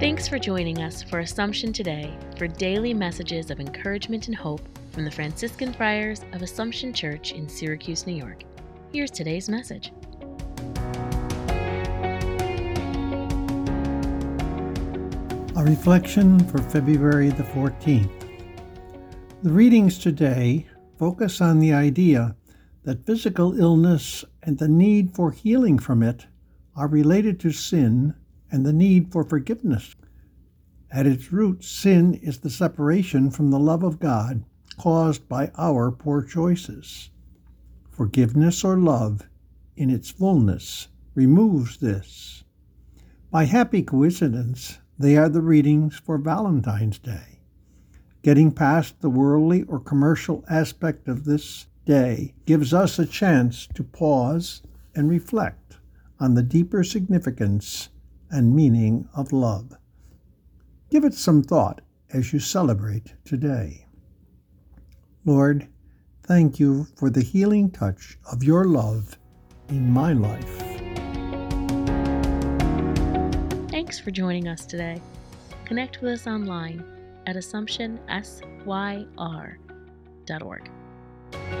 Thanks for joining us for Assumption Today for daily messages of encouragement and hope from the Franciscan Friars of Assumption Church in Syracuse, New York. Here's today's message. A reflection for February the 14th. The readings today focus on the idea that physical illness and the need for healing from it are related to sin and the need for forgiveness. At its root, sin is the separation from the love of God caused by our poor choices. Forgiveness or love, in its fullness, removes this. By happy coincidence, they are the readings for Valentine's Day. Getting past the worldly or commercial aspect of this day gives us a chance to pause and reflect on the deeper significance and meaning of love. Give it some thought as you celebrate today. Lord, thank you for the healing touch of your love in my life. Thanks for joining us today. Connect with us online at AssumptionSYR.org.